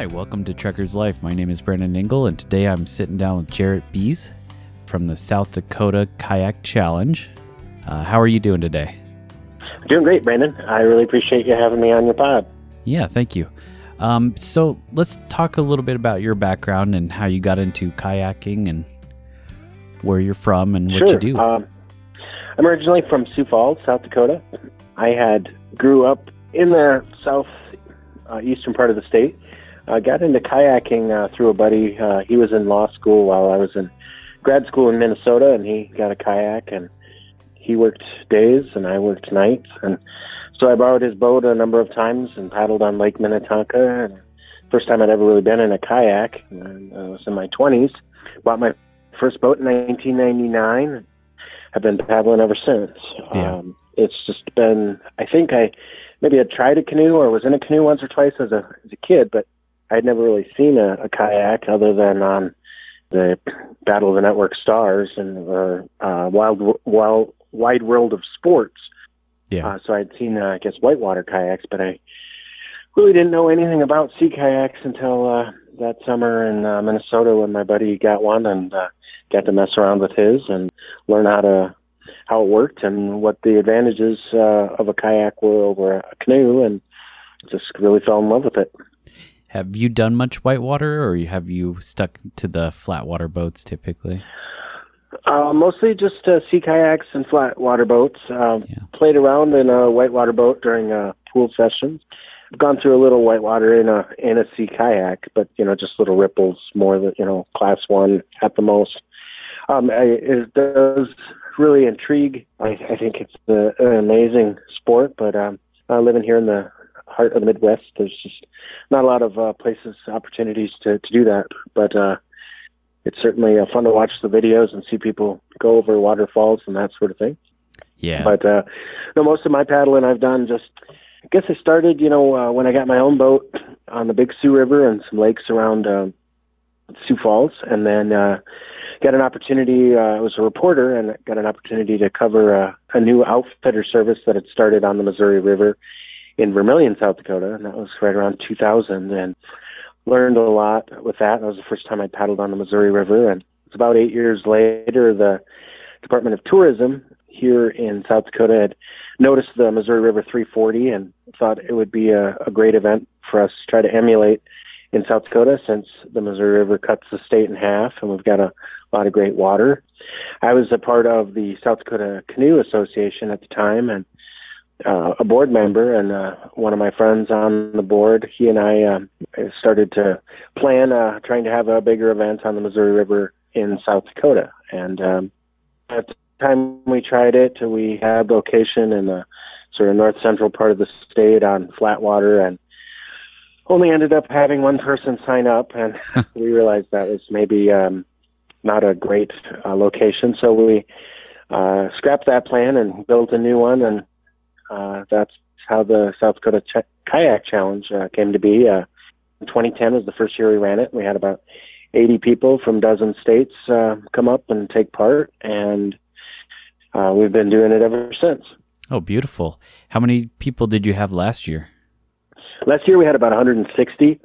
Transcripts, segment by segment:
Hi, welcome to Trekker's Life. My name is Brendan Ingle, and today I'm sitting down with Jarrett Bees from the South Dakota Kayak Challenge. Uh, how are you doing today? Doing great, Brandon. I really appreciate you having me on your pod. Yeah, thank you. Um, so let's talk a little bit about your background and how you got into kayaking and where you're from and what sure. you do. Um, I'm originally from Sioux Falls, South Dakota. I had grew up in the south uh, eastern part of the state. I got into kayaking uh, through a buddy. Uh, he was in law school while I was in grad school in Minnesota, and he got a kayak, and he worked days and I worked nights, and so I borrowed his boat a number of times and paddled on Lake Minnetonka. And first time I'd ever really been in a kayak. And I was in my 20s. Bought my first boat in 1999. I've been paddling ever since. Yeah. Um, it's just been. I think I maybe I tried a canoe or was in a canoe once or twice as a as a kid, but I'd never really seen a, a kayak other than on the Battle of the Network Stars and or uh, Wild Wild Wide World of Sports. Yeah. Uh, so I'd seen, uh, I guess, whitewater kayaks, but I really didn't know anything about sea kayaks until uh, that summer in uh, Minnesota when my buddy got one and uh, got to mess around with his and learn how to how it worked and what the advantages uh, of a kayak were over a canoe, and just really fell in love with it. Have you done much whitewater, or have you stuck to the flat water boats typically? Uh, mostly just uh, sea kayaks and flat water boats. Uh, Yeah. Played around in a whitewater boat during uh, pool sessions. I've gone through a little whitewater in a in a sea kayak, but you know just little ripples, more than you know class one at the most. Um, I, it does really intrigue. I, I think it's a, an amazing sport, but um, uh, living here in the heart of the Midwest, there's just not a lot of uh, places, opportunities to to do that. But uh, it's certainly uh, fun to watch the videos and see people go over waterfalls and that sort of thing. Yeah. But uh, no, most of my paddling I've done just. I guess I started, you know, uh, when I got my own boat on the Big Sioux River and some lakes around uh, Sioux Falls, and then uh, got an opportunity. Uh, I was a reporter and got an opportunity to cover uh, a new outfitter service that had started on the Missouri River in Vermillion, South Dakota, and that was right around 2000. And learned a lot with that. That was the first time I paddled on the Missouri River, and it's about eight years later the Department of Tourism here in South Dakota had noticed the Missouri River 340 and thought it would be a, a great event for us to try to emulate in South Dakota since the Missouri River cuts the state in half and we've got a lot of great water. I was a part of the South Dakota Canoe Association at the time and uh, a board member and uh, one of my friends on the board. He and I uh, started to plan uh, trying to have a bigger event on the Missouri River in South Dakota. And um, at the time we tried it, we had location in the sort of north central part of the state on flat water and only ended up having one person sign up and we realized that was maybe um, not a great uh, location so we uh, scrapped that plan and built a new one and uh, that's how the South Dakota Ch- Kayak Challenge uh, came to be. Uh, 2010 was the first year we ran it. We had about 80 people from dozen states uh, come up and take part, and uh, we've been doing it ever since. oh, beautiful. How many people did you have last year? Last year we had about 160,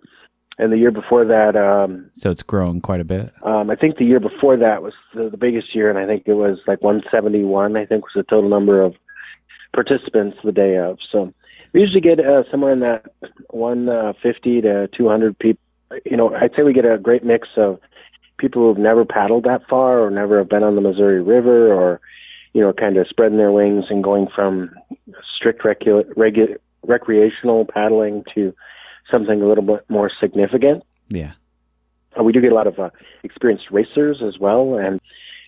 and the year before that, um, So it's grown quite a bit. um, I think the year before that was the, the biggest year, and I think it was like 171. I think was the total number of participants the day of. So we usually get uh, somewhere in that 150 to 200 people. You know, I'd say we get a great mix of people who've never paddled that far or never have been on the Missouri River or, you know, kind of spreading their wings and going from strict recu- regu- recreational paddling to something a little bit more significant. Yeah. Uh, we do get a lot of uh, experienced racers as well, and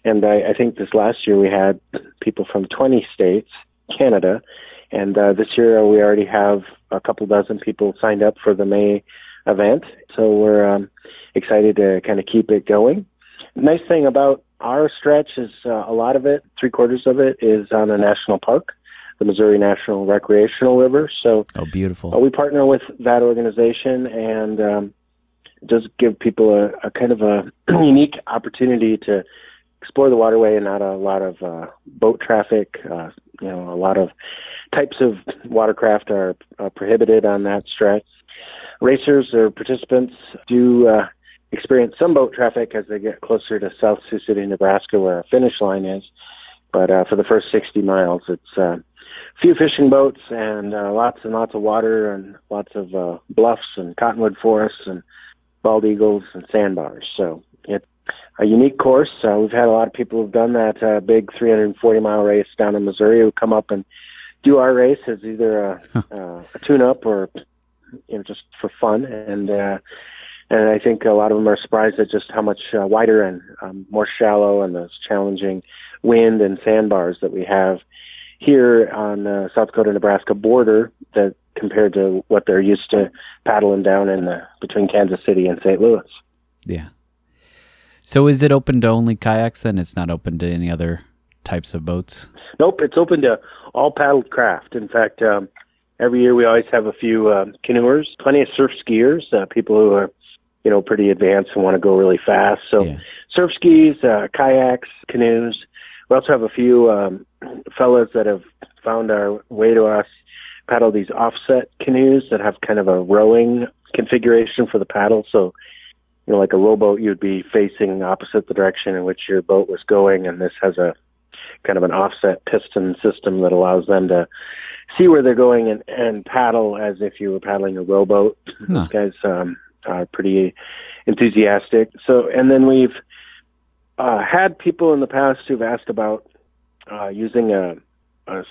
and I, I think this last year we had people from 20 states, Canada, and uh, this year we already have a couple dozen people signed up for the May event. So we're um, excited to kind of keep it going. Nice thing about our stretch is uh, a lot of it, three quarters of it, is on a national park, the Missouri National Recreational River. So Oh, beautiful. uh, we partner with that organization and um, it does give people a, a kind of a unique opportunity to explore the waterway and not a lot of uh, boat traffic. You know, a lot of types of watercraft are uh, prohibited on that stretch. racers or participants do uh, experience some boat traffic as they get closer to South Sioux City, Nebraska, where our finish line is. But uh, for the first 60 miles, it's uh, few fishing boats and uh, lots and lots of water and lots of uh, bluffs and cottonwood forests and bald eagles and sandbars. So it's a unique course. Uh, we've had a lot of people who've done that uh, big 340 mile race down in Missouri who come up and do our race as either a, uh, a tune-up or you know just for fun and. Uh, and I think a lot of them are surprised at just how much uh, wider and um, more shallow and those challenging wind and sandbars that we have here on the South Dakota Nebraska border that compared to what they're used to paddling down in the between Kansas City and St. Louis. Yeah. So is it open to only kayaks then? It's not open to any other types of boats? Nope, it's open to all paddled craft. In fact, um, every year we always have a few uh, canoers, plenty of surf skiers, uh, people who are you know pretty advanced and want to go really fast. So yeah. surf skis, uh, kayaks, canoes. We also have a few um, fellas that have found our way to us paddle these offset canoes that have kind of a rowing configuration for the paddle. So, you know, like a rowboat, you'd be facing opposite the direction in which your boat was going, and this has a kind of an offset piston system that allows them to see where they're going and, and paddle as if you were paddling a rowboat. Huh. These guys um, are pretty enthusiastic. So, and then we've uh, had people in the past who've asked about uh, using a, a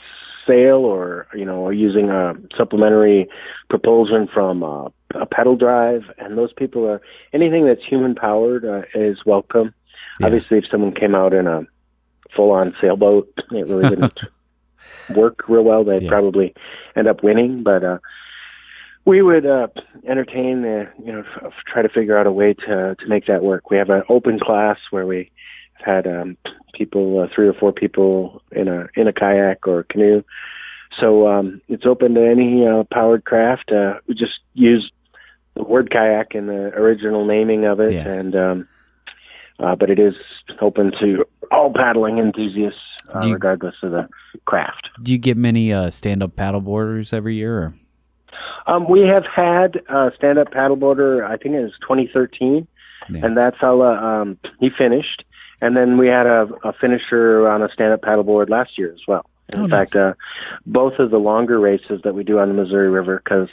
sail or you know or using a supplementary propulsion from uh, a pedal drive, and those people are anything that's human powered uh, is welcome. Yeah. Obviously, if someone came out in a full on sailboat, it really didn't work real well. They'd yeah. probably end up winning, but uh, we would uh, entertain, uh, you know, f- try to figure out a way to to make that work. We have an open class where we had um, people, uh, three or four people in a in a kayak or a canoe. So um, it's open to any uh, powered craft. Uh, we just use the word kayak in the original naming of it, yeah. and um, uh, but it is open to all paddling enthusiasts, uh, you, regardless of the craft. Do you get many uh, stand-up paddleboarders every year? Or? Um, we have had a stand-up paddleboarder. I think it was 2013, yeah. and that fella um, he finished, and then we had a, a finisher on a stand-up paddleboard last year as well. In oh, fact, nice. uh, both of the longer races that we do on the Missouri River, because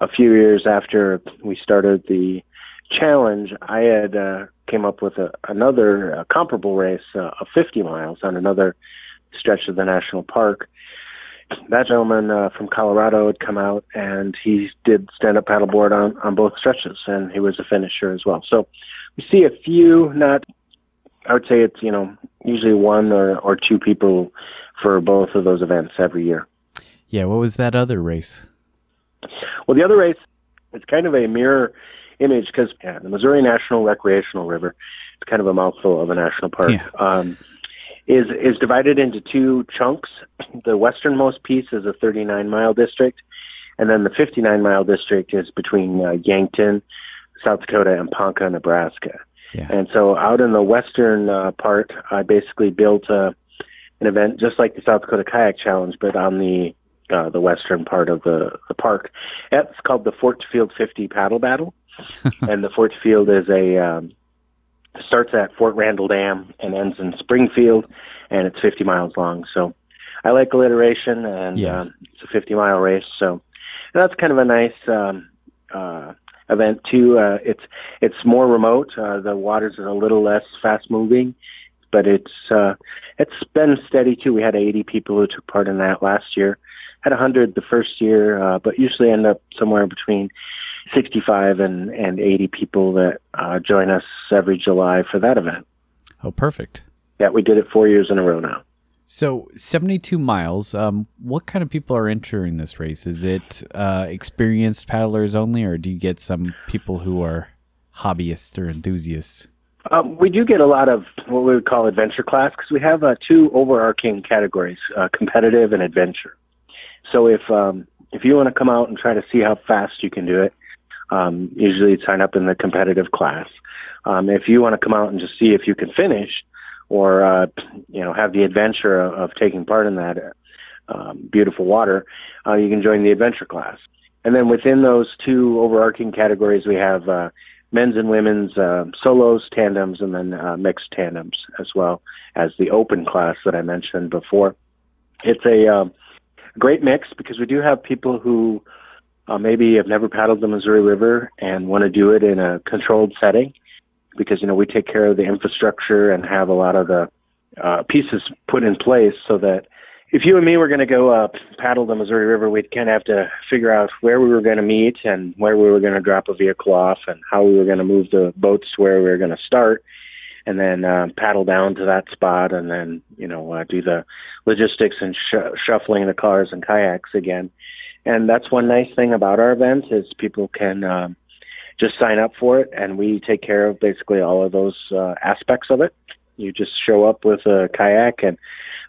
a few years after we started the challenge, I had uh, came up with a, another uh, comparable race uh, of 50 miles on another stretch of the national park that gentleman uh, from Colorado had come out and he did stand up paddleboard on, on both stretches and he was a finisher as well. So we see a few, not, I would say it's, you know, usually one or, or two people for both of those events every year. Yeah. What was that other race? Well, the other race is kind of a mirror image because yeah, the Missouri National Recreational River, it's kind of a mouthful of a national park. Yeah. Um, is is divided into two chunks. The westernmost piece is a 39 mile district, and then the 59 mile district is between uh, Yankton, South Dakota, and Ponca, Nebraska. Yeah. And so, out in the western uh, part, I basically built a, uh, an event just like the South Dakota Kayak Challenge, but on the uh, the western part of the, the park. It's called the Fort Field 50 Paddle Battle, and the Fort Field is a um, starts at Fort Randall Dam and ends in Springfield, and it's 50 miles long. So I like alliteration, and yeah. um, it's a 50 mile race. So that's kind of a nice um, uh, event too. Uh, it's it's more remote. Uh, the waters are a little less fast moving, but it's uh, it's been steady too. We had 80 people who took part in that last year. Had 100 the first year, uh, but usually end up somewhere between 65 and, and 80 people that uh, join us every July for that event. Oh, perfect. Yeah, we did it four years in a row now. So, 72 miles. Um, what kind of people are entering this race? Is it uh, experienced paddlers only, or do you get some people who are hobbyists or enthusiasts? Um, we do get a lot of what we would call adventure class because we have uh, two overarching categories: uh, competitive and adventure. So, if um, if you want to come out and try to see how fast you can do it, um, usually, sign up in the competitive class. Um, if you want to come out and just see if you can finish, or uh, you know have the adventure of, of taking part in that um, beautiful water, uh, you can join the adventure class. and then within those two overarching categories, we have uh, men's and women's uh, solos, tandems, and then uh, mixed tandems, as well as the open class that I mentioned before. It's a um, great mix because we do have people who uh, maybe have never paddled the Missouri River and want to do it in a controlled setting because you know we take care of the infrastructure and have a lot of the uh, pieces put in place so that if you and me were going to go up paddle the Missouri River, we'd kind of have to figure out where we were going to meet and where we were going to drop a vehicle off and how we were going to move the boats to where we were going to start, and then uh, paddle down to that spot, and then you know uh, do the logistics and sh- shuffling the cars and kayaks again. And that's one nice thing about our events is people can um, just sign up for it, and we take care of basically all of those uh, aspects of it. You just show up with a kayak and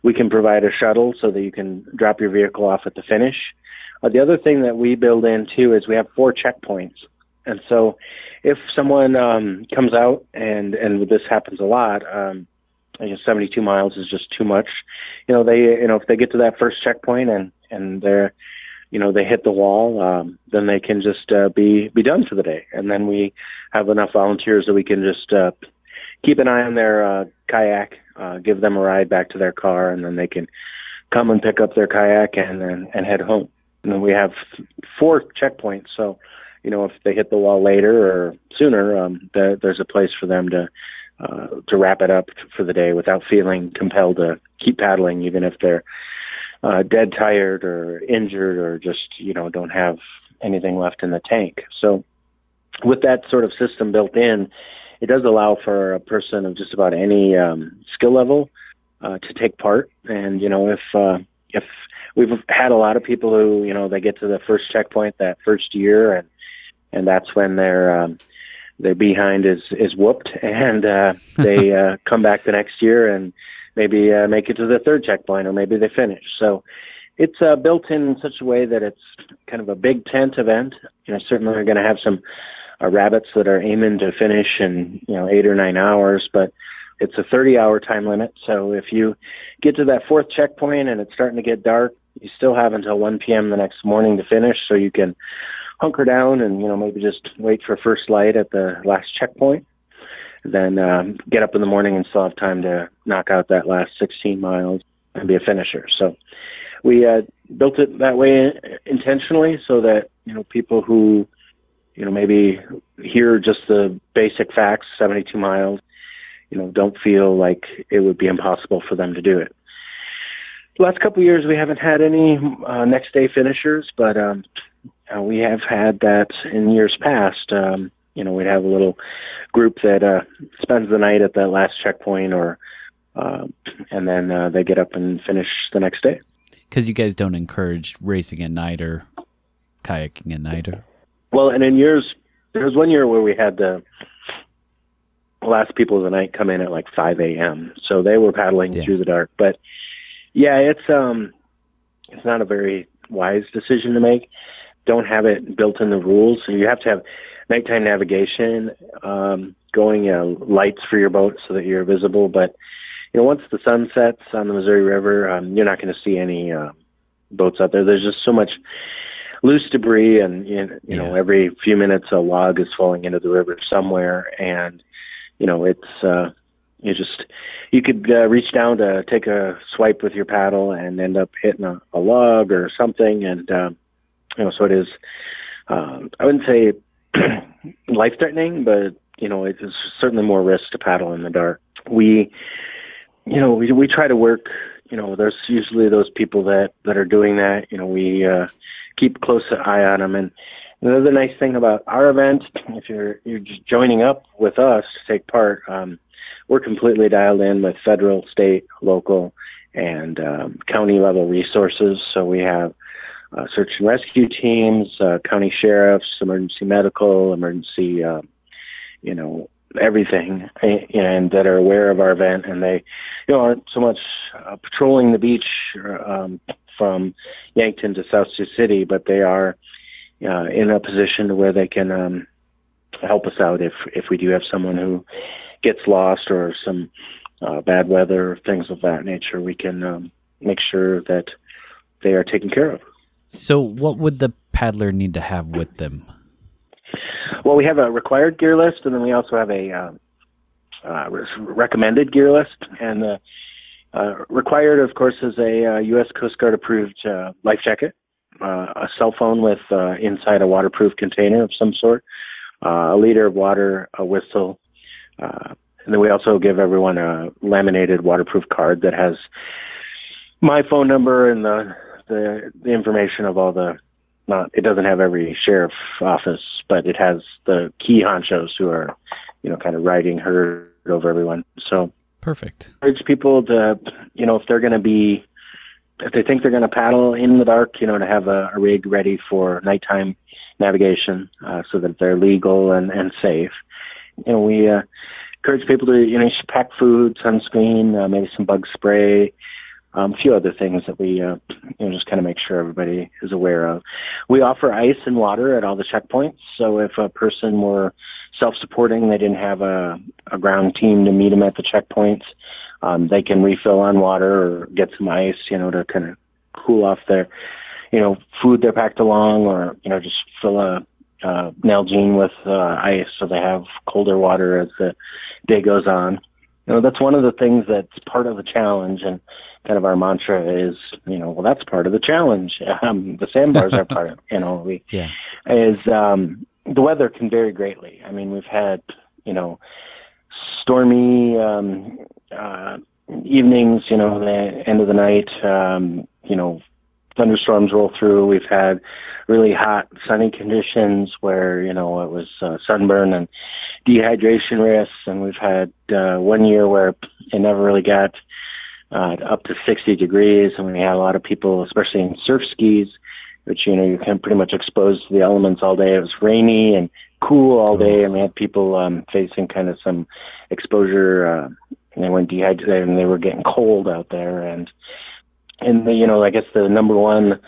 we can provide a shuttle so that you can drop your vehicle off at the finish. Uh, the other thing that we build in too is we have four checkpoints, and so if someone um, comes out and and this happens a lot, um, I guess 72 miles is just too much. You know, they you know if they get to that first checkpoint and and they're you know they hit the wall, um, then they can just uh, be be done for the day, and then we have enough volunteers that we can just uh, keep an eye on their uh, kayak, uh, give them a ride back to their car, and then they can come and pick up their kayak and and, and head home. And then we have four checkpoints, so you know if they hit the wall later or sooner, um, the, there's a place for them to uh, to wrap it up for the day without feeling compelled to keep paddling, even if they're uh, dead tired or injured or just you know don't have anything left in the tank. So with that sort of system built in, it does allow for a person of just about any um, skill level uh, to take part. And you know, if uh, if we've had a lot of people who you know they get to the first checkpoint that first year, and and that's when their um, their behind is is whooped, and uh, they uh, come back the next year and maybe uh, make it to the third checkpoint, or maybe they finish. So it's uh, built in in such a way that it's kind of a big tent event. You know, certainly we're going to have some uh, rabbits that are aiming to finish in you know eight or nine hours, but it's a 30 hour time limit. So if you get to that fourth checkpoint and it's starting to get dark, you still have until 1 p.m. the next morning to finish. So you can hunker down and you know maybe just wait for first light at the last checkpoint. Then um, get up in the morning and still have time to knock out that last 16 miles and be a finisher. So we uh, built it that way intentionally so that you know people who you know, maybe hear just the basic facts, 72 miles, you know, don't feel like it would be impossible for them to do it. The last couple years, we haven't had any uh, next day finishers, but um, uh, we have had that in years past. Um, you know, we'd have a little group that uh, spends the night at that last checkpoint, or uh, and then uh, they get up and finish the next day. Because you guys don't encourage racing at night or kayaking at night, or well, and in years, there was one year where we had the last people of the night come in at like 5 a.m. So they were paddling yeah. through the dark. But yeah, it's um, it's not a very wise decision to make. Don't have it built in the rules. So you have to have nighttime navigation, um, going uh, lights for your boat so that you're visible. But you know, once the sun sets on the Missouri River, um, you're not going to see any uh, boats out there. There's just so much loose debris, and you know, you know every few minutes a log is falling into the river somewhere, and you know it's uh, you just you could uh, reach down to take a swipe with your paddle and end up hitting a, a log or something, and uh, you know so it is. Um, I wouldn't say life threatening, but you know it's certainly more risk to paddle in the dark. We, you know, we we try to work you know, there's usually those people that that are doing that. You know, we uh, keep close eye on them. And another nice thing about our event, if you're you're just joining up with us to take part, um, we're completely dialed in with federal, state, local, and um, county level resources. So we have uh, search and rescue teams, uh, county sheriffs, emergency medical, emergency, uh, you know, everything, and that are aware of our event, and they, you know, aren't so much uh, patrolling the beach um, from Yankton to South Sioux City, but they are uh, in a position where they can um, help us out if if we do have someone who gets lost or some uh, bad weather things of that nature. We can um, make sure that they are taken care of. So, what would the paddler need to have with them? Well, we have a required gear list, and then we also have a uh, uh, recommended gear list. And the uh, required, of course, is a U.S. Uh, Coast Guard approved uh, life jacket, uh, a cell phone with inside a waterproof container of some sort, a liter of water, a whistle, and then we also give everyone a laminated waterproof card that has my phone number and the the, the information of all the not it doesn't have every sheriff office, but it has the key honchos who are, you know, kind of riding herd over everyone. So perfect. Urge people to, you know, if they're going to be, if they think they're going to paddle in the dark, you know, to have a, a rig ready for nighttime navigation, uh, so that they're legal and and safe. You know, we uh, encourage people to, you know, pack food, sunscreen, uh, maybe some bug spray um, a few other things that we uh, you know just kind of make sure everybody is aware of. We offer ice and water at all the checkpoints. So if a person were self-supporting, they didn't have a, a ground team to meet them at the checkpoints, um, they can refill on water or get some ice, you know, to kind of cool off their, you know, food they're packed along, or you know, just fill a uh, Nalgene with uh, ice so they have colder water as the day goes on. You know, that's one of the things that's part of the challenge and kind of our mantra is, you know, well, that's part of the challenge. Um, the sandbars are part of, you know, we, yeah. is, um, the weather can vary greatly. I mean, we've had, you know, stormy, um, uh, evenings, you know, the end of the night, um, you know, thunderstorms roll through. We've had really hot, sunny conditions where you know it was uh, sunburn and dehydration risks, and we've had uh, one year where it never really got uh, up to 60 degrees, and we had a lot of people, especially in surf skis, which you know you can pretty much exposed to the elements all day. It was rainy and cool all day, and we had people um, facing kind of some exposure. Uh, and they went dehydrated, and they were getting cold out there, and and the, you know I guess the number one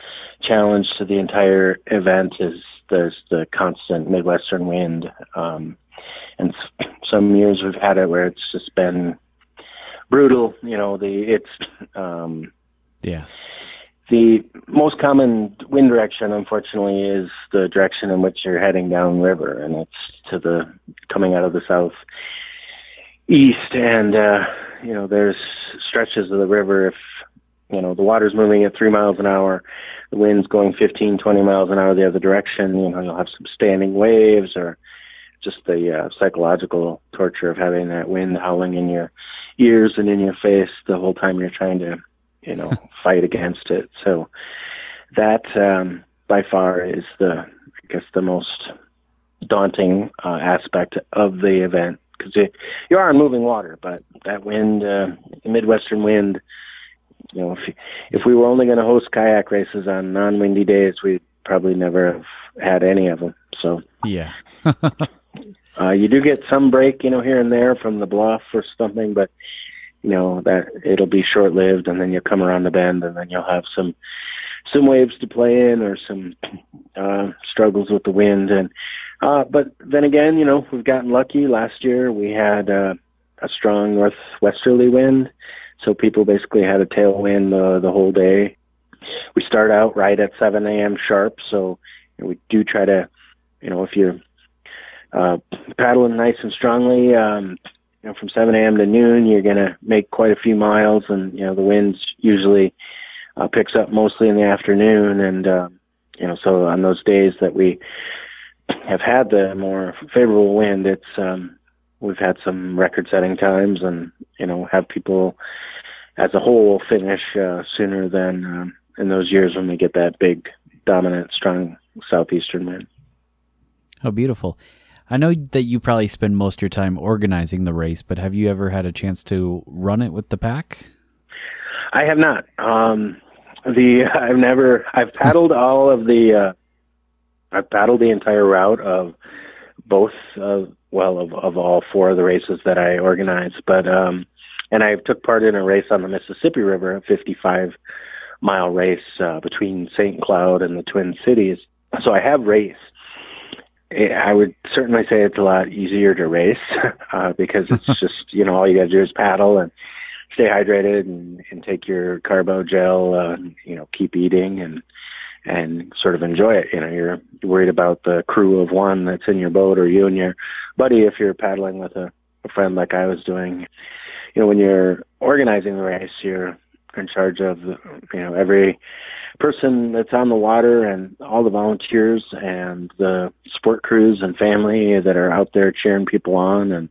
challenge to the entire event is there's the constant midwestern wind. Um, and some years we've had it where it's just been brutal. You know, the it's um, yeah. The most common wind direction, unfortunately, is the direction in which you're heading downriver, and it's to the coming out of the south east. And uh, you know, there's stretches of the river if you know the water's moving at three miles an hour, the wind's going 15, 20 miles an hour the other direction. You know, you'll have some standing waves or just the uh, psychological torture of having that wind howling in your ears and in your face the whole time you're trying to, you know, fight against it. So that um, by far is the, I guess, the most daunting uh, aspect of the event because you, you are on moving water, but that wind, uh, midwestern wind, you know, if if we were only going to host kayak races on non-windy days, we'd probably never have had any of them. So yeah. Uh, you do get some break, you know, here and there from the bluff or something, but you know that it'll be short lived, and then you'll come around the bend, and then you'll have some some waves to play in or some uh, struggles with the wind. And uh, but then again, you know, we've gotten lucky. Last year we had uh, a strong northwesterly wind, so people basically had a tailwind uh, the whole day. We start out right at 7 a.m. sharp, so you know, we do try to, you know, if you're uh, paddling nice and strongly. Um, you know, from 7 a.m. to noon, you're going to make quite a few miles, and you know the winds usually uh, picks up mostly in the afternoon, and uh, you know so on those days that we have had the more favorable wind, it's um, we've had some record-setting times, and you know have people as a whole finish uh, sooner than um, in those years when we get that big, dominant, strong southeastern wind. How beautiful! I know that you probably spend most of your time organizing the race, but have you ever had a chance to run it with the pack? I have not. Um, the I've never I've paddled all of the uh, I've paddled the entire route of both uh, well of, of all four of the races that I organized, but um, and I took part in a race on the Mississippi River, a 55 mile race uh, between St. Cloud and the Twin Cities. So I have raced I would certainly say it's a lot easier to race uh, because it's just you know all you got to do is paddle and stay hydrated and, and take your carbo gel. Uh, you know, keep eating and and sort of enjoy it. You know, you're worried about the crew of one that's in your boat or you and your buddy if you're paddling with a, a friend like I was doing. You know, when you're organizing the race, you're in charge of you know every person that's on the water and all the volunteers and the sport crews and family that are out there cheering people on and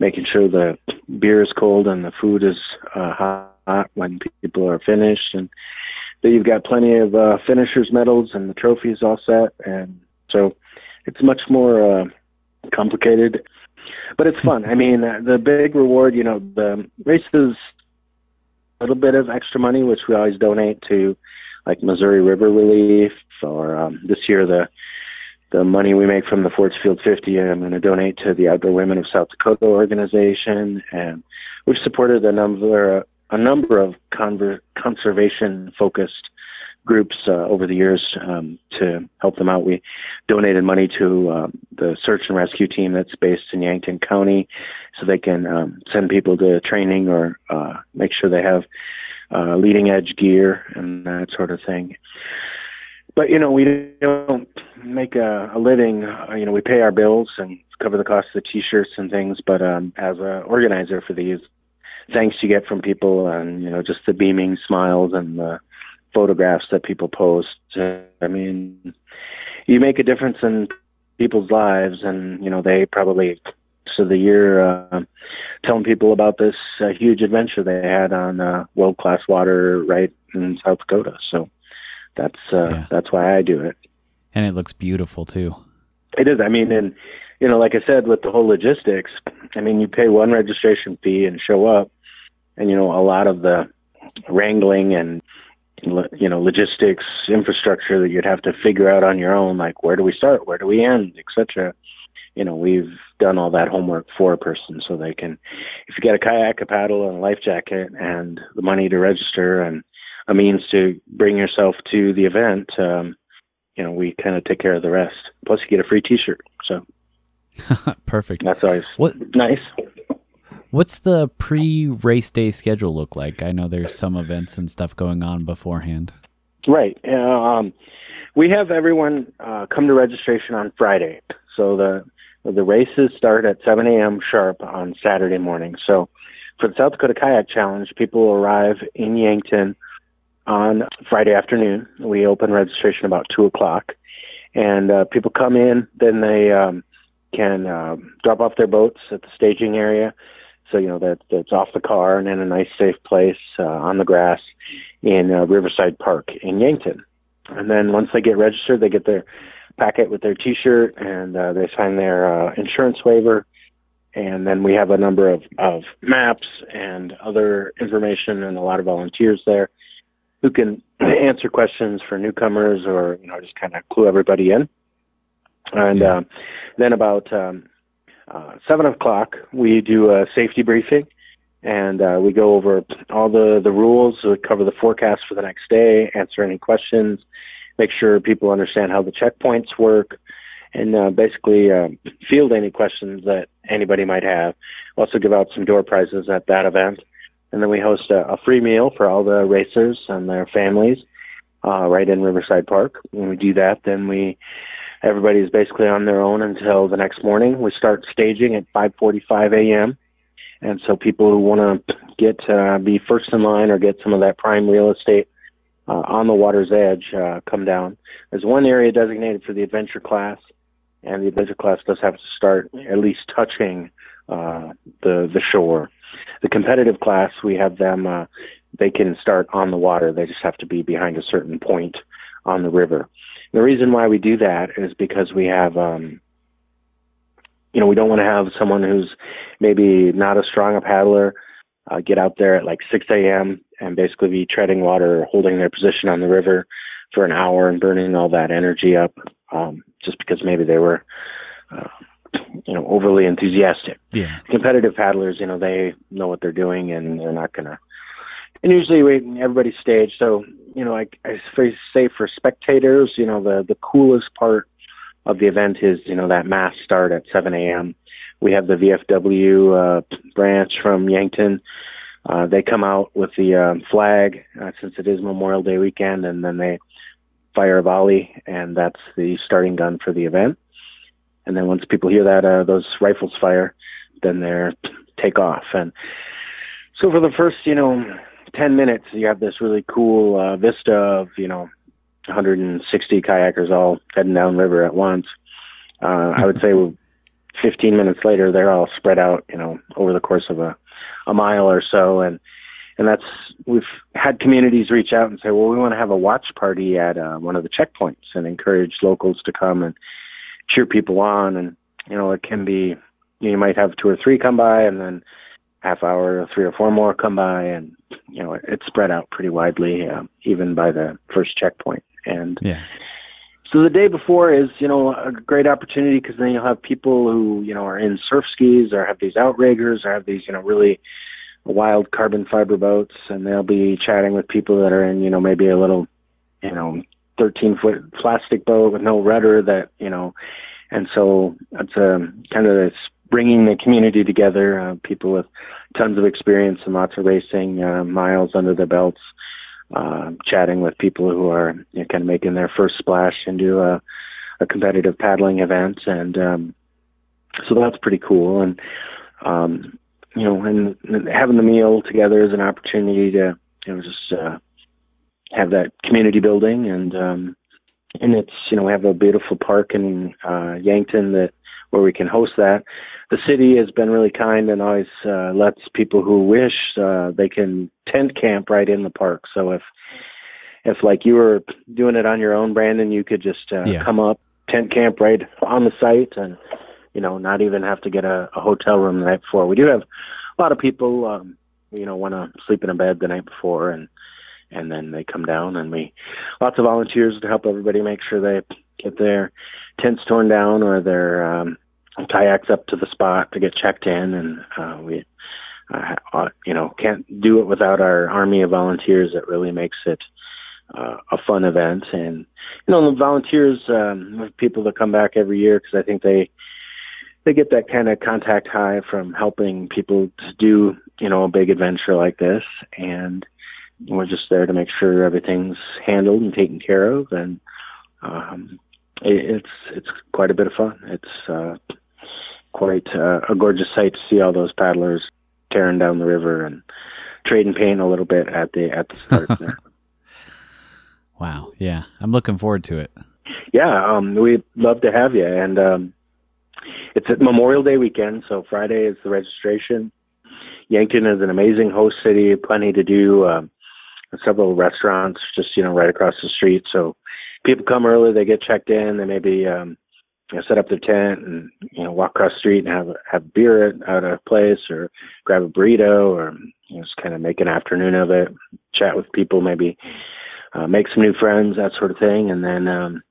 making sure the beer is cold and the food is uh, hot when people are finished and that you've got plenty of uh, finishers medals and the trophies all set. And so it's much more uh, complicated but it's fun. I mean uh, the big reward you know the races a little bit of extra money which we always donate to like missouri river relief or um, this year the the money we make from the Forts Field 50, I'm going to donate to the Outdoor Women of South Dakota organization, and we've supported a number a number of conver- conservation focused groups uh, over the years um, to help them out. We donated money to um, the search and rescue team that's based in Yankton County, so they can um, send people to training or uh, make sure they have uh, leading edge gear and that sort of thing but you know we don't make a, a living uh, you know we pay our bills and cover the cost of the t-shirts and things but um as an organizer for these thanks you get from people and you know just the beaming smiles and the photographs that people post i mean you make a difference in people's lives and you know they probably so the year uh, telling people about this uh, huge adventure they had on uh, world class water right in south dakota so that's uh, yeah. that's why I do it. And it looks beautiful too. It is. I mean, and you know, like I said, with the whole logistics, I mean, you pay one registration fee and show up, and you know, a lot of the wrangling and you know logistics infrastructure that you'd have to figure out on your own like where do we start where do we end etc you know we've done all that homework for a person so they can if you get a kayak a paddle and a life jacket and the money to register and a means to bring yourself to the event, um, you know, we kind of take care of the rest. Plus, you get a free T-shirt. So perfect. That's always what nice. What's the pre-race day schedule look like? I know there's some events and stuff going on beforehand. Right. Um, we have everyone uh, come to registration on Friday. So the the races start at 7 a.m. sharp on Saturday morning. So for the South Dakota Kayak Challenge, people arrive in Yankton on Friday afternoon. We open registration about two o'clock, and uh, people come in. Then they um, can uh, drop off their boats at the staging area, so you know that that's off the car and in a nice, safe place uh, on the grass in uh, Riverside Park in Yankton. And then once they get registered, they get their packet with their T-shirt and uh, they sign their uh, insurance waiver. And then we have a number of, of maps and other information and a lot of volunteers there who can answer questions for newcomers or you know just kind of clue everybody in. And yeah. uh, then about um, uh, seven o'clock, we do a safety briefing, and uh, we go over all the the rules, we cover the forecast for the next day, answer any questions, make sure people understand how the checkpoints work, and uh, basically uh, field any questions that anybody might have. Also give out some door prizes at that event and then we host a, a free meal for all the racers and their families uh, right in Riverside Park. When we do that, then we everybody's basically on their own until the next morning. We start staging at 5:45 a.m. And so people who want to get uh, be first in line or get some of that prime real estate uh, on the water's edge uh, come down. There's one area designated for the adventure class, and the adventure class does have to start at least touching uh, the the shore. The competitive class, we have them, uh, they can start on the water. They just have to be behind a certain point on the river. The reason why we do that is because we have, um, you know, we don't want to have someone who's maybe not as strong a paddler uh, get out there at like 6 a.m. and basically be treading water or holding their position on the river for an hour and burning all that energy up um, just because maybe they were uh, you know overly enthusiastic. Yeah. Competitive paddlers, you know, they know what they're doing and they're not gonna. And usually, we everybody's staged. So you know, I, I say for spectators, you know, the the coolest part of the event is you know that mass start at 7 a.m. We have the VFW uh, branch from Yankton. Uh, they come out with the um, flag uh, since it is Memorial Day weekend, and then they fire a volley, and that's the starting gun for the event. And then once people hear that uh, those rifles fire, then they're take off. And so for the first, you know, 10 minutes, you have this really cool uh, vista of, you know, 160 kayakers all heading down river at once. Uh, I would say 15 minutes later, they're all spread out, you know, over the course of a, a mile or so. And, and that's, we've had communities reach out and say, well, we want to have a watch party at uh, one of the checkpoints and encourage locals to come and cheer people on. And, you know, it can be, you might have two or three come by and then half hour, three or four more come by, and you know it's spread out pretty widely, uh, even by the first checkpoint. And yeah. So the day before is, you know, a great opportunity because then you'll have people who, you know, are in surf skis or have these outriggers or have these, you know, really wild carbon fiber boats, and they'll be chatting with people that are in, you know, maybe a little, you know, 13 foot plastic boat with no rudder that, you know, and so it's a kind of this bringing the community together, uh, people with tons of experience and lots of racing uh, miles under their belts, uh, chatting with people who are you know, kind of making their first splash into a, a competitive paddling event, and um, so that's pretty cool. And um, you know, and, and having the meal together is an opportunity to you know just uh, have that community building and um, and it's you know we have a beautiful park in uh, Yankton that where we can host that. The city has been really kind and always uh, lets people who wish uh, they can tent camp right in the park. So if if like you were doing it on your own, Brandon, you could just uh, yeah. come up tent camp right on the site and you know not even have to get a, a hotel room the night before. We do have a lot of people um, you know want to sleep in a bed the night before and and then they come down and we lots of volunteers to help everybody make sure they get their tents torn down or their um, kayaks up to the spot to get checked in, and uh, we, uh, uh, you know, can't do it without our army of volunteers. That really makes it uh, a fun event, and you know, the volunteers, um, people that come back every year because I think they they get that kind of contact high from helping people to do you know a big adventure like this, and we're just there to make sure everything's handled and taken care of, and um, it's it's quite a bit of fun. It's uh, quite uh, a gorgeous sight to see all those paddlers tearing down the river and trading paint a little bit at the at the start there. Wow, yeah, I'm looking forward to it. Yeah, um, we'd love to have you, and um, it's at Memorial Day weekend, so Friday is the registration. Yankton is an amazing host city, plenty to do. Um, several restaurants just you know right across the street, so people come early, they get checked in, they maybe um, you know, set up their tent and you know walk across the street and have have beer at, at a place or grab a burrito or you know, just kind of make an afternoon of it, chat with people, maybe uh, make some new friends, that sort of thing, and then um,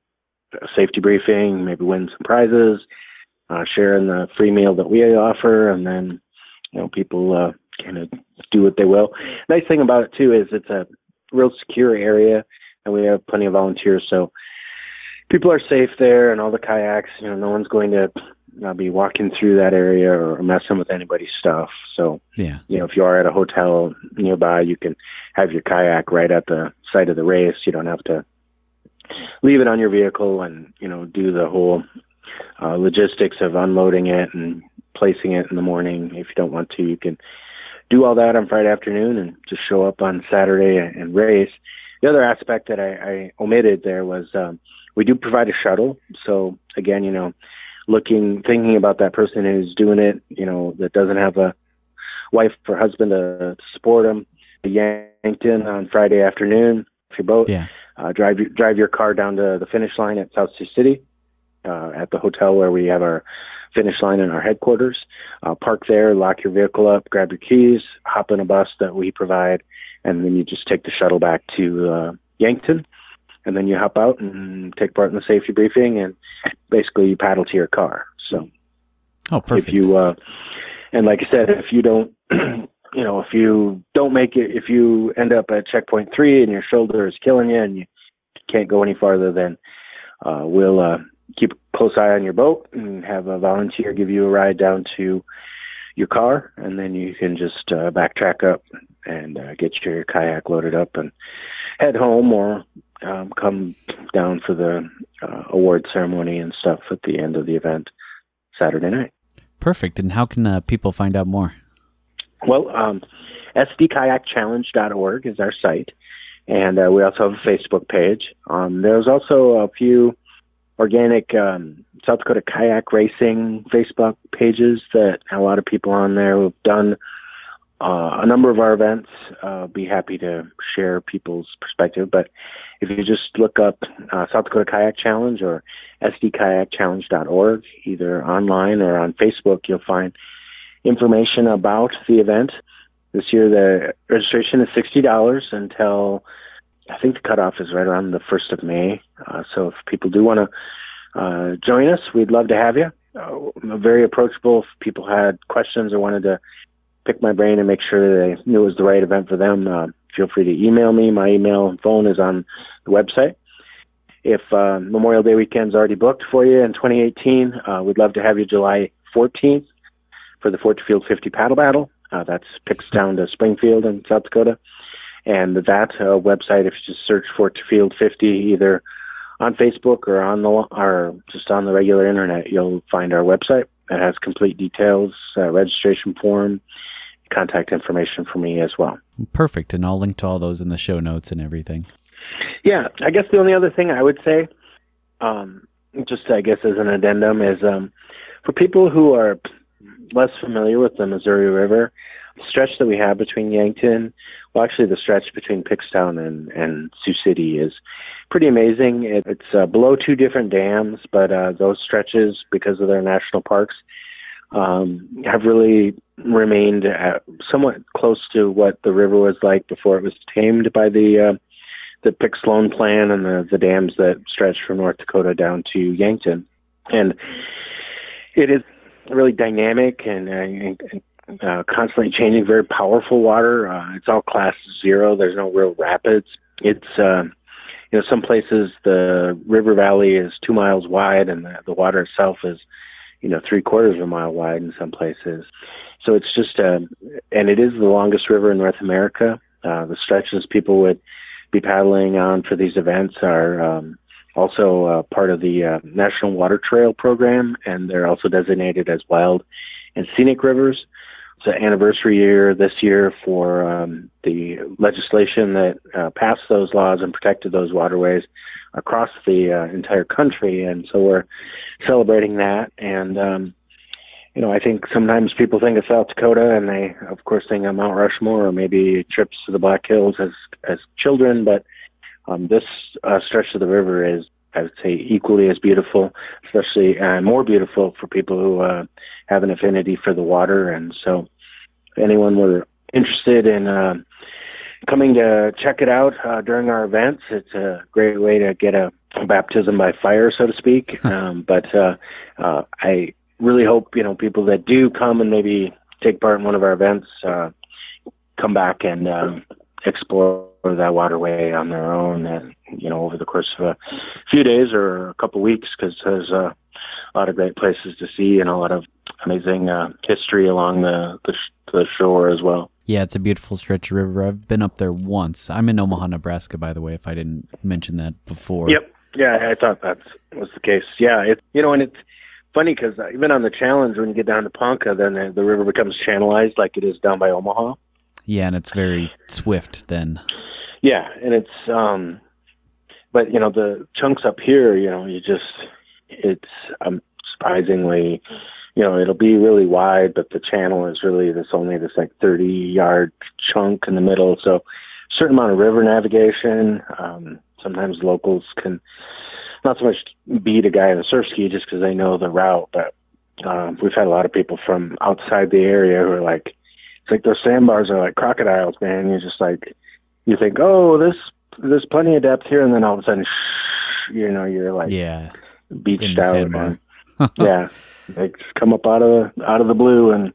a safety briefing, maybe win some prizes, uh, sharing the free meal that we offer, and then you know people uh, kind of do what they will. Nice thing about it too is it's a real secure area and we have plenty of volunteers. So people are safe there, and all the kayaks. You know, no one's going to uh, be walking through that area or messing with anybody's stuff. So yeah, you know, if you are at a hotel nearby, you can have your kayak right at the site of the race. You don't have to leave it on your vehicle and you know do the whole uh, logistics of unloading it and placing it in the morning. If you don't want to, you can do all that on Friday afternoon and just show up on Saturday and race the other aspect that I, I omitted there was um, we do provide a shuttle. So again, you know, looking, thinking about that person who's doing it, you know, that doesn't have a wife or husband to, to support them. Yankton on Friday afternoon, if your boat, yeah. uh, drive drive your car down to the finish line at South Sioux City, uh, at the hotel where we have our finish line and our headquarters. Uh, park there, lock your vehicle up, grab your keys, hop in a bus that we provide, and then you just take the shuttle back to uh, Yankton, and then you hop out and take part in the safety briefing, and basically you paddle to your car. So, oh, perfect. If you uh, and like I said, if you don't, you know, if you don't make it, if you end up at checkpoint three and your shoulder is killing you and you can't go any farther, then uh, we'll uh, keep a close eye on your boat and have a volunteer give you a ride down to your car, and then you can just uh, backtrack up and uh, get your kayak loaded up and head home or um, come down for the uh, award ceremony and stuff at the end of the event Saturday night. Perfect. And how can uh, people find out more? Well, um, sdkayakchallenge.org is our site, and uh, we also have a Facebook page. Um, there's also a few organic um, South Dakota kayak racing Facebook pages that a lot of people on there who've done uh, a number of our events. Uh, be happy to share people's perspective. But if you just look up uh, South Dakota Kayak Challenge or sdkayakchallenge.org, either online or on Facebook, you'll find information about the event. This year, the registration is sixty dollars until I think the cutoff is right around the first of May. Uh, so if people do want to uh, join us, we'd love to have you. Uh, very approachable. If people had questions or wanted to pick my brain and make sure they knew it was the right event for them, uh, feel free to email me. My email and phone is on the website. If uh, Memorial Day weekend's already booked for you in 2018, uh, we'd love to have you July 14th for the Fort Field 50 paddle battle. Uh, that's Pickstown to Springfield in South Dakota. And that uh, website, if you just search Fort Field 50, either on Facebook or on the or just on the regular internet, you'll find our website. It has complete details, uh, registration form, contact information for me as well. Perfect. And I'll link to all those in the show notes and everything. Yeah, I guess the only other thing I would say, um, just I guess as an addendum, is um, for people who are less familiar with the Missouri River, stretch that we have between Yankton, well, actually the stretch between Pickstown and, and Sioux City is pretty amazing. It, it's uh, below two different dams, but uh, those stretches, because of their national parks, um, have really remained at somewhat close to what the river was like before it was tamed by the uh, the Pick Sloan Plan and the, the dams that stretch from North Dakota down to Yankton. And it is really dynamic and, uh, uh, constantly changing, very powerful water. Uh, it's all class zero. There's no real rapids. It's, uh, you know, some places the river valley is two miles wide and the, the water itself is, you know, three quarters of a mile wide in some places. So it's just, uh, and it is the longest river in North America. Uh, the stretches people would be paddling on for these events are um, also uh, part of the uh, National Water Trail program, and they're also designated as wild and scenic rivers. It's an anniversary year this year for um, the legislation that uh, passed those laws and protected those waterways across the uh, entire country, and so we're celebrating that. And um, you know, I think sometimes people think of South Dakota and they, of course, think of Mount Rushmore or maybe trips to the Black Hills as as children. But um, this uh, stretch of the river is, I would say, equally as beautiful, especially uh, more beautiful for people who uh, have an affinity for the water. And so, if anyone were interested in uh, coming to check it out uh, during our events, it's a great way to get a baptism by fire, so to speak. um, but uh, uh, I really hope you know people that do come and maybe take part in one of our events uh, come back and um, explore that waterway on their own, and you know over the course of a few days or a couple weeks, because there's a lot of great places to see and a lot of amazing uh, history along the, the the shore as well. Yeah, it's a beautiful stretch of river. I've been up there once. I'm in Omaha, Nebraska, by the way. If I didn't mention that before. Yep. Yeah, I thought that was the case. Yeah, it's you know, and it's funny because even on the challenge, when you get down to Ponca, then the, the river becomes channelized like it is down by Omaha. Yeah, and it's very swift then. Yeah, and it's um, but you know the chunks up here, you know, you just it's um surprisingly, you know, it'll be really wide, but the channel is really this only this like thirty yard chunk in the middle, so certain amount of river navigation. Um, sometimes locals can not so much beat a guy in a surf ski just because they know the route, but um, we've had a lot of people from outside the area who are like, it's like those sandbars are like crocodiles, man. You're just like, you think, oh, this there's plenty of depth here, and then all of a sudden, shh, you know, you're like, yeah, beached out. And, yeah, they come up out of the out of the blue and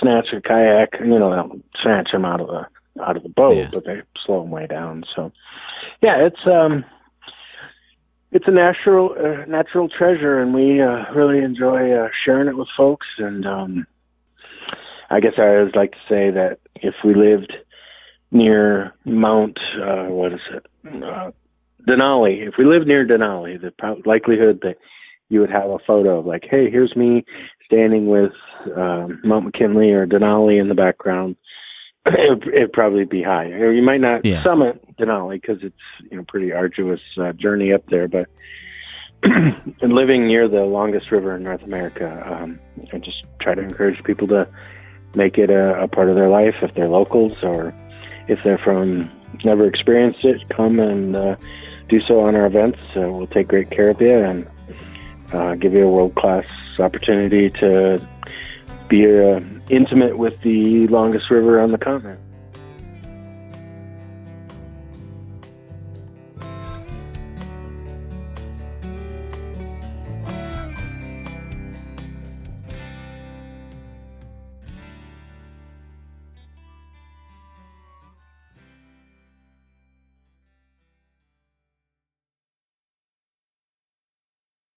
snatch a kayak. You know, snatch them out of the out of the boat, yeah. but they slow them way down. So, yeah, it's um, it's a natural uh, natural treasure, and we uh, really enjoy uh, sharing it with folks. And um, I guess I always like to say that if we lived near Mount, uh, what is it, uh, Denali. If we lived near Denali, the pro- likelihood that you would have a photo of like, hey, here's me standing with um, Mount McKinley or Denali in the background, it'd, it'd probably be high. You might not Yeah. summit Denali because it's you know pretty arduous uh, journey up there, but. and living near the longest river in North America, um, I just try to encourage people to make it a, a part of their life if they're locals or if they're from never experienced it, come and uh, do so on our events. Uh, we'll take great care of you and uh, give you a world class opportunity to be uh, intimate with the longest river on the continent.